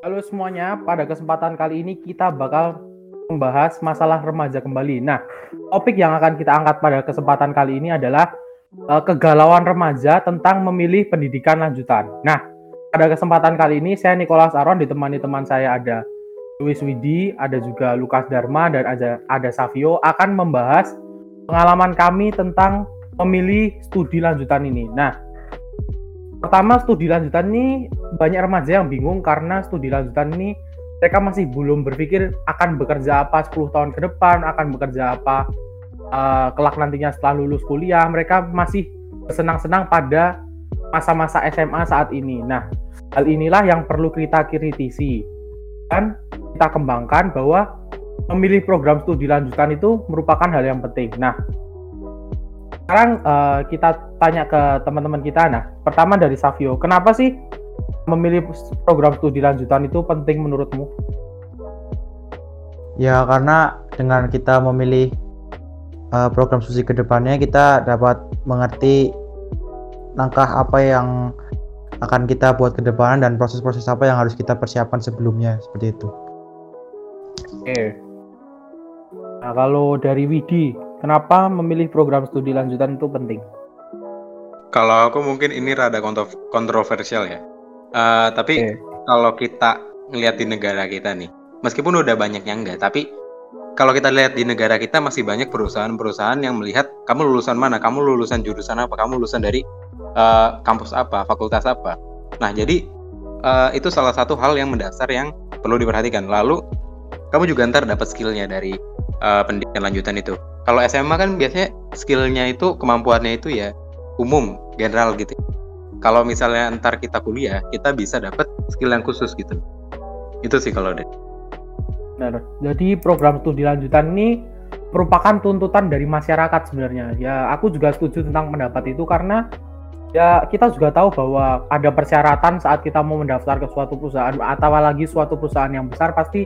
Halo semuanya, pada kesempatan kali ini kita bakal membahas masalah remaja kembali. Nah, topik yang akan kita angkat pada kesempatan kali ini adalah uh, kegalauan remaja tentang memilih pendidikan lanjutan. Nah, pada kesempatan kali ini saya Nicholas Aron ditemani teman saya ada Luis Widi, ada juga Lukas Dharma dan ada ada Savio akan membahas pengalaman kami tentang memilih studi lanjutan ini. Nah, pertama studi lanjutan ini banyak remaja yang bingung karena studi lanjutan ini mereka masih belum berpikir akan bekerja apa 10 tahun ke depan, akan bekerja apa uh, kelak nantinya setelah lulus kuliah. Mereka masih senang-senang pada masa-masa SMA saat ini. Nah, hal inilah yang perlu kita kritisi dan kita kembangkan bahwa memilih program studi lanjutan itu merupakan hal yang penting. Nah, sekarang uh, kita tanya ke teman-teman kita. Nah, pertama dari Savio, kenapa sih memilih program studi lanjutan itu penting menurutmu? Ya, karena dengan kita memilih uh, program studi ke depannya, kita dapat mengerti langkah apa yang akan kita buat ke depan dan proses-proses apa yang harus kita persiapkan sebelumnya seperti itu. Oke. Nah, kalau dari Widi, Kenapa memilih program studi lanjutan itu penting? Kalau aku mungkin ini rada kontroversial ya. Uh, tapi okay. kalau kita ngeliat di negara kita nih, meskipun udah banyak yang enggak, tapi kalau kita lihat di negara kita masih banyak perusahaan-perusahaan yang melihat kamu lulusan mana, kamu lulusan jurusan apa, kamu lulusan dari uh, kampus apa, fakultas apa. Nah, jadi uh, itu salah satu hal yang mendasar yang perlu diperhatikan. Lalu kamu juga ntar dapat skillnya dari uh, pendidikan lanjutan itu. Kalau SMA kan biasanya skillnya itu kemampuannya itu ya umum, general gitu. Kalau misalnya ntar kita kuliah, kita bisa dapat skill yang khusus gitu. Itu sih kalau deh. Benar. Jadi program studi lanjutan ini merupakan tuntutan dari masyarakat sebenarnya. Ya, aku juga setuju tentang pendapat itu karena ya kita juga tahu bahwa ada persyaratan saat kita mau mendaftar ke suatu perusahaan atau lagi suatu perusahaan yang besar pasti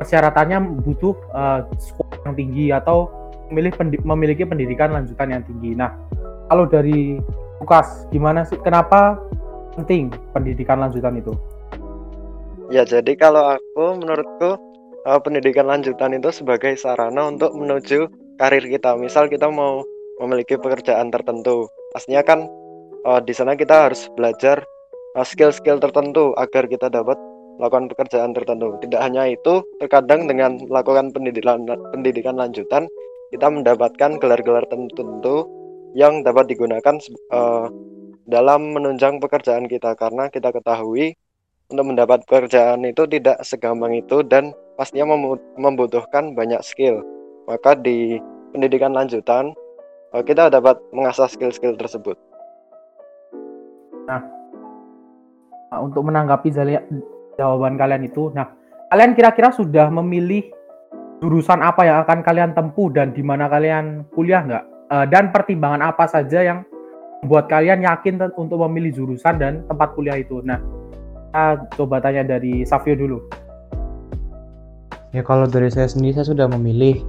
persyaratannya butuh uh, sekolah yang tinggi atau memilih pendi memiliki pendidikan lanjutan yang tinggi. Nah, kalau dari Lukas, gimana sih kenapa penting pendidikan lanjutan itu? Ya, jadi kalau aku menurutku uh, pendidikan lanjutan itu sebagai sarana untuk menuju karir kita. Misal kita mau memiliki pekerjaan tertentu, pastinya kan uh, di sana kita harus belajar skill-skill uh, tertentu agar kita dapat melakukan pekerjaan tertentu. Tidak hanya itu, terkadang dengan melakukan pendidikan pendidikan lanjutan, kita mendapatkan gelar-gelar tertentu yang dapat digunakan uh, dalam menunjang pekerjaan kita karena kita ketahui untuk mendapat pekerjaan itu tidak segampang itu dan pastinya membutuhkan banyak skill. Maka di pendidikan lanjutan uh, kita dapat mengasah skill-skill tersebut. Nah, untuk menanggapi jawaban kalian itu. Nah, kalian kira-kira sudah memilih jurusan apa yang akan kalian tempuh dan di mana kalian kuliah nggak? Uh, dan pertimbangan apa saja yang membuat kalian yakin untuk memilih jurusan dan tempat kuliah itu? Nah, kita coba tanya dari Savio dulu. Ya kalau dari saya sendiri saya sudah memilih.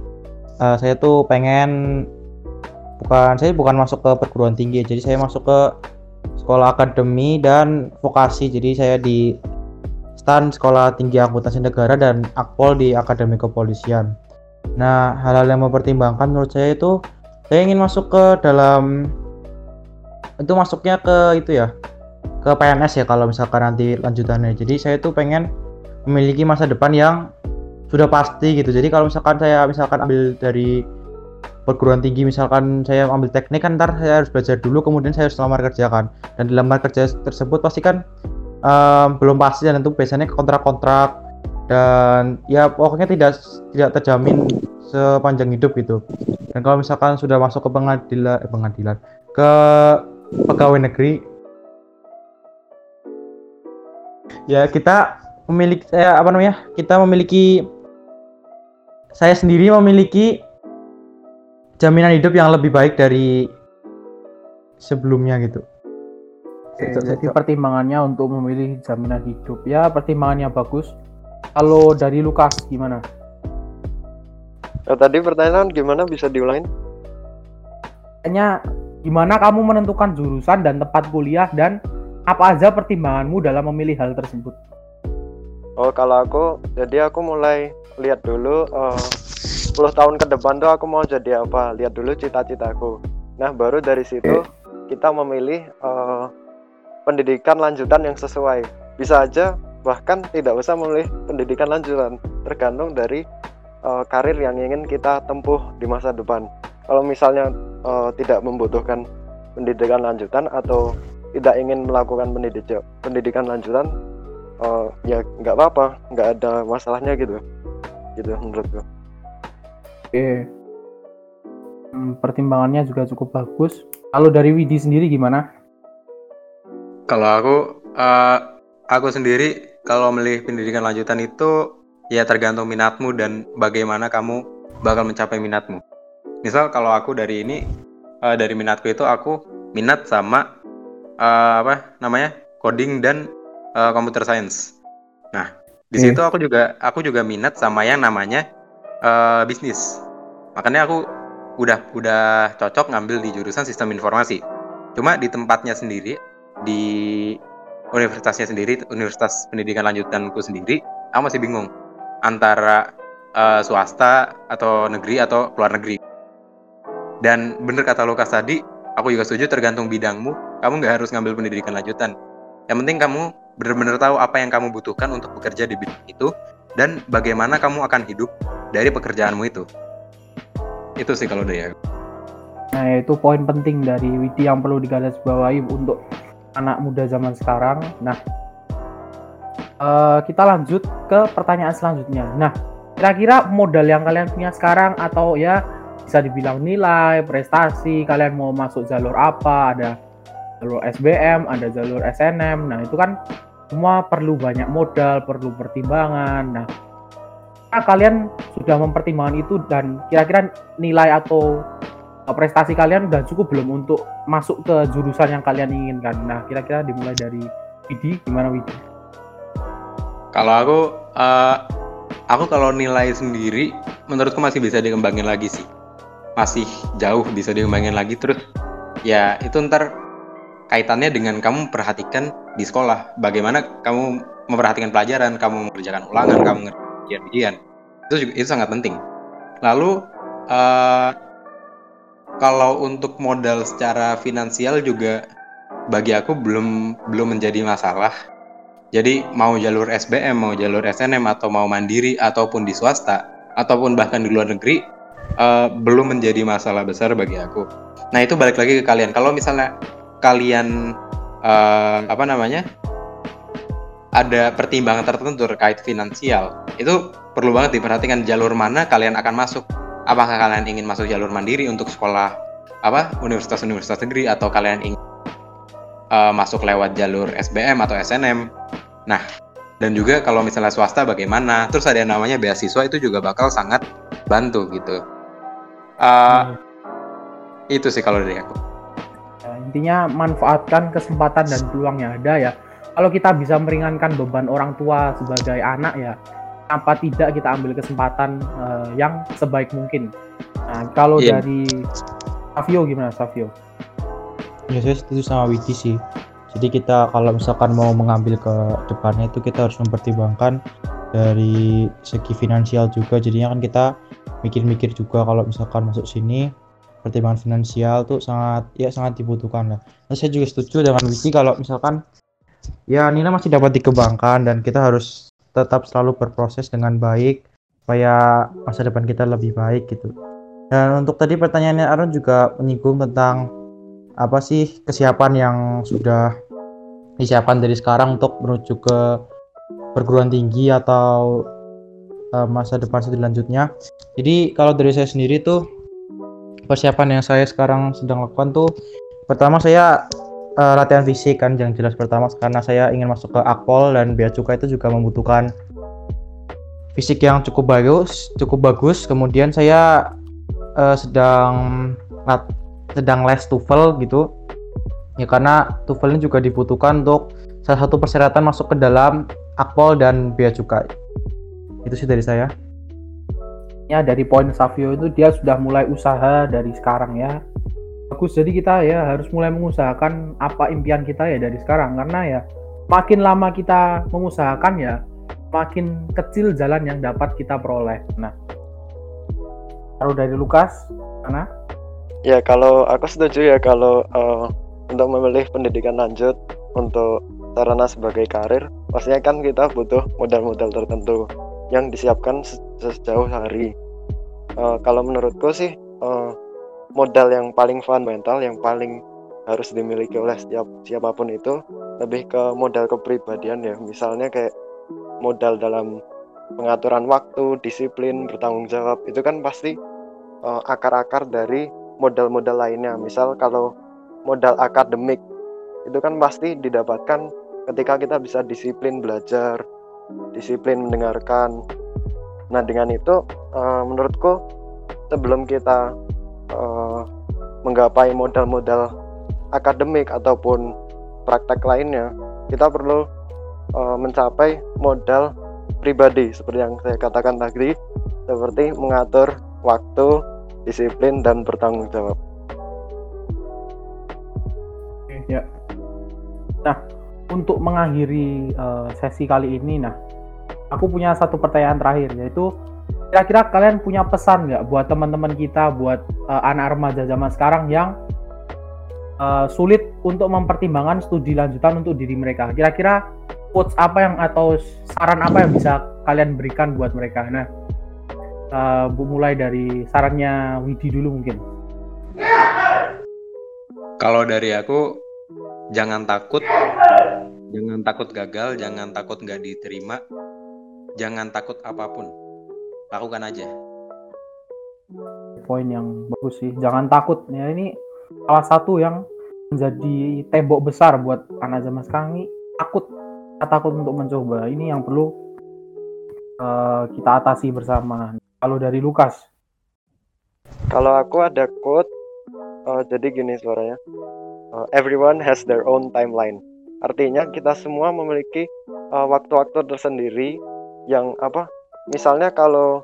Uh, saya tuh pengen bukan saya bukan masuk ke perguruan tinggi, jadi saya masuk ke sekolah akademi dan vokasi. Jadi saya di STAN Sekolah Tinggi Akuntansi Negara dan Akpol di Akademi Kepolisian. Nah, hal-hal yang mempertimbangkan menurut saya itu saya ingin masuk ke dalam itu masuknya ke itu ya ke PNS ya kalau misalkan nanti lanjutannya. Jadi saya tuh pengen memiliki masa depan yang sudah pasti gitu. Jadi kalau misalkan saya misalkan ambil dari perguruan tinggi misalkan saya ambil teknik kan ntar saya harus belajar dulu kemudian saya harus lamar kerja kan dan di lamar kerja tersebut pasti kan um, belum pasti dan itu biasanya kontrak-kontrak dan ya pokoknya tidak tidak terjamin sepanjang hidup gitu. Dan kalau misalkan sudah masuk ke pengadilan eh, pengadilan ke pegawai negeri ya kita memiliki saya apa namanya? Kita memiliki saya sendiri memiliki jaminan hidup yang lebih baik dari sebelumnya gitu. Oke, jadi pertimbangannya untuk memilih jaminan hidup ya pertimbangannya bagus. Kalau dari Lukas gimana? Oh, tadi pertanyaan gimana bisa diulangin? Kayaknya gimana kamu menentukan jurusan dan tempat kuliah dan apa aja pertimbanganmu dalam memilih hal tersebut? Oh kalau aku jadi aku mulai lihat dulu uh, 10 tahun ke depan tuh aku mau jadi apa lihat dulu cita-citaku nah baru dari situ kita memilih uh, pendidikan lanjutan yang sesuai. Bisa aja bahkan tidak usah memilih pendidikan lanjutan tergantung dari uh, karir yang ingin kita tempuh di masa depan. Kalau misalnya uh, tidak membutuhkan pendidikan lanjutan atau tidak ingin melakukan pendidikan pendidikan lanjutan uh, ya nggak apa-apa nggak ada masalahnya gitu. Gitu menurutku. Oke. Hmm, pertimbangannya juga cukup bagus. Kalau dari Widi sendiri gimana kalau aku uh, aku sendiri kalau memilih pendidikan lanjutan itu ya tergantung minatmu dan bagaimana kamu bakal mencapai minatmu misal kalau aku dari ini uh, dari minatku itu aku minat sama uh, apa namanya coding dan uh, computer science. Nah, di situ aku juga aku juga minat sama yang namanya uh, bisnis. Makanya aku udah udah cocok ngambil di jurusan sistem informasi. Cuma di tempatnya sendiri di universitasnya sendiri, universitas pendidikan lanjutanku sendiri, aku masih bingung antara uh, swasta atau negeri atau luar negeri. Dan bener kata Lukas tadi, aku juga setuju tergantung bidangmu, kamu nggak harus ngambil pendidikan lanjutan. Yang penting kamu benar-benar tahu apa yang kamu butuhkan untuk bekerja di bidang itu dan bagaimana kamu akan hidup dari pekerjaanmu itu. Itu sih kalau dari aku. Nah, itu poin penting dari Widi yang perlu digarisbawahi untuk anak muda zaman sekarang. Nah, uh, kita lanjut ke pertanyaan selanjutnya. Nah, kira-kira modal yang kalian punya sekarang atau ya bisa dibilang nilai, prestasi, kalian mau masuk jalur apa, ada jalur SBM, ada jalur SNM. Nah, itu kan semua perlu banyak modal, perlu pertimbangan. Nah, kalian sudah mempertimbangkan itu dan kira-kira nilai atau prestasi kalian udah cukup belum untuk masuk ke jurusan yang kalian inginkan. Nah, kira-kira dimulai dari Widi, gimana Widi? Kalau aku, uh, aku kalau nilai sendiri, menurutku masih bisa dikembangin lagi sih. Masih jauh bisa dikembangin lagi terus. Ya itu ntar kaitannya dengan kamu perhatikan di sekolah. Bagaimana kamu memperhatikan pelajaran, kamu mengerjakan ulangan, kamu mengerjakan ujian. Itu juga itu sangat penting. Lalu uh, kalau untuk modal secara finansial juga bagi aku belum belum menjadi masalah. Jadi mau jalur SBM, mau jalur SNM atau mau mandiri ataupun di swasta ataupun bahkan di luar negeri uh, belum menjadi masalah besar bagi aku. Nah itu balik lagi ke kalian. Kalau misalnya kalian uh, apa namanya ada pertimbangan tertentu terkait finansial itu perlu banget diperhatikan jalur mana kalian akan masuk apakah kalian ingin masuk jalur mandiri untuk sekolah apa universitas-universitas negeri atau kalian ingin uh, masuk lewat jalur SBM atau SNM nah dan juga kalau misalnya swasta bagaimana? Terus ada yang namanya beasiswa itu juga bakal sangat bantu gitu. Uh, hmm. itu sih kalau dari aku. Intinya manfaatkan kesempatan dan peluang yang ada ya. Kalau kita bisa meringankan beban orang tua sebagai anak ya apa tidak kita ambil kesempatan uh, yang sebaik mungkin nah kalau yeah. dari Savio gimana Savio ya saya setuju sama Widi sih jadi kita kalau misalkan mau mengambil ke depannya itu kita harus mempertimbangkan dari segi finansial juga jadinya kan kita mikir-mikir juga kalau misalkan masuk sini pertimbangan finansial tuh sangat ya sangat dibutuhkan lah. Nah, saya juga setuju dengan Wiki kalau misalkan ya Nina masih dapat dikembangkan dan kita harus tetap selalu berproses dengan baik supaya masa depan kita lebih baik gitu. Dan untuk tadi pertanyaannya Aaron juga menyinggung tentang apa sih kesiapan yang sudah disiapkan dari sekarang untuk menuju ke perguruan tinggi atau uh, masa depan selanjutnya. Jadi kalau dari saya sendiri tuh persiapan yang saya sekarang sedang lakukan tuh pertama saya uh, latihan fisik kan yang jelas pertama karena saya ingin masuk ke akpol dan bea cukai itu juga membutuhkan fisik yang cukup bagus cukup bagus. Kemudian saya uh, sedang sedang les TOEFL gitu. Ya karena TOEFL ini juga dibutuhkan untuk salah satu persyaratan masuk ke dalam akpol dan bea cukai itu sih dari saya. Ya dari poin Savio itu dia sudah mulai usaha dari sekarang ya bagus. Jadi kita ya harus mulai mengusahakan apa impian kita ya dari sekarang. Karena ya makin lama kita mengusahakan ya makin kecil jalan yang dapat kita peroleh. Nah. Kalau dari Lukas mana Ya kalau aku setuju ya kalau uh, untuk memilih pendidikan lanjut untuk sarana sebagai karir, pastinya kan kita butuh modal-modal tertentu yang disiapkan sejauh hari. Uh, kalau menurutku sih uh, modal yang paling fundamental, yang paling harus dimiliki oleh setiap siapa pun itu lebih ke modal kepribadian ya. Misalnya kayak modal dalam pengaturan waktu, disiplin, bertanggung jawab itu kan pasti akar-akar uh, dari modal-modal lainnya. Misal kalau modal akademik itu kan pasti didapatkan ketika kita bisa disiplin belajar, disiplin mendengarkan. Nah, dengan itu uh, menurutku sebelum kita uh, menggapai modal-modal akademik ataupun praktek lainnya, kita perlu uh, mencapai modal pribadi seperti yang saya katakan tadi, seperti mengatur waktu, disiplin dan bertanggung jawab. Ya. Nah, untuk mengakhiri uh, sesi kali ini, nah, aku punya satu pertanyaan terakhir yaitu kira-kira kalian punya pesan nggak buat teman-teman kita, buat uh, anak remaja zaman sekarang yang uh, sulit untuk mempertimbangkan studi lanjutan untuk diri mereka. Kira-kira quotes apa yang atau saran apa yang bisa kalian berikan buat mereka? Nah, uh, mulai dari sarannya Widi dulu mungkin. Kalau dari aku jangan takut, jangan takut gagal, jangan takut nggak diterima, jangan takut apa pun, lakukan aja. Poin yang bagus sih, jangan takut. Ya ini salah satu yang menjadi tembok besar buat anak zaman sekarang ini takut, takut untuk mencoba. Ini yang perlu uh, kita atasi bersama. Kalau dari Lukas? Kalau aku ada quote, uh, jadi gini suaranya. Uh, everyone has their own timeline. Artinya kita semua memiliki uh, waktu-waktu tersendiri yang apa? Misalnya kalau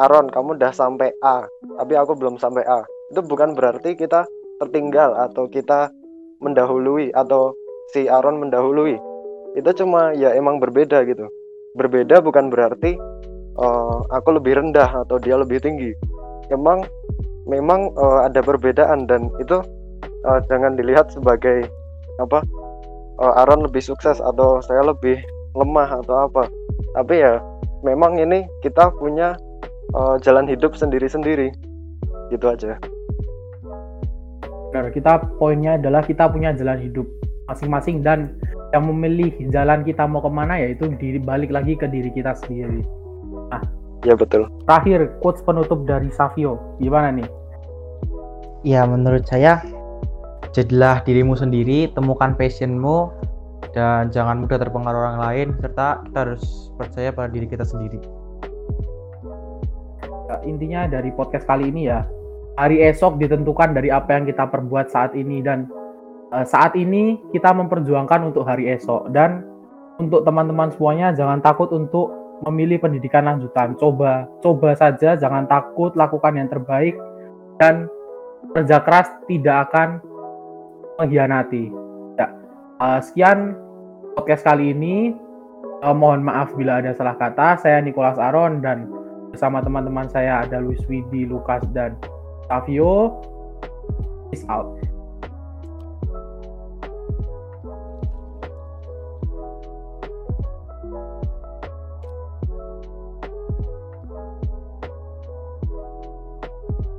Aaron kamu udah sampai A, tapi aku belum sampai A. Itu bukan berarti kita tertinggal atau kita mendahului atau si Aaron mendahului. Itu cuma ya emang berbeda gitu. Berbeda bukan berarti uh, aku lebih rendah atau dia lebih tinggi memang memang uh, ada perbedaan dan itu uh, jangan dilihat sebagai apa uh, Aaron lebih sukses atau saya lebih lemah atau apa tapi ya memang ini kita punya uh, jalan hidup sendiri-sendiri gitu aja Benar, kita poinnya adalah kita punya jalan hidup masing-masing dan yang memilih jalan kita mau ke mana ya itu balik lagi ke diri kita sendiri Nah, ya betul. Terakhir, quotes penutup dari Savio, gimana nih? Ya, menurut saya, jadilah dirimu sendiri, temukan passionmu, dan jangan mudah terpengaruh orang lain, serta kita harus percaya pada diri kita sendiri. Ya, intinya dari podcast kali ini ya, hari esok ditentukan dari apa yang kita perbuat saat ini dan uh, saat ini kita memperjuangkan untuk hari esok dan untuk teman-teman semuanya jangan takut untuk memilih pendidikan lanjutan. Coba, coba saja, jangan takut, lakukan yang terbaik, dan kerja keras tidak akan mengkhianati. Uh, sekian podcast kali ini. Uh, mohon maaf bila ada salah kata. Saya Nicholas Aron dan bersama teman-teman saya ada Luis Widi, Lukas, dan Savio. Peace out.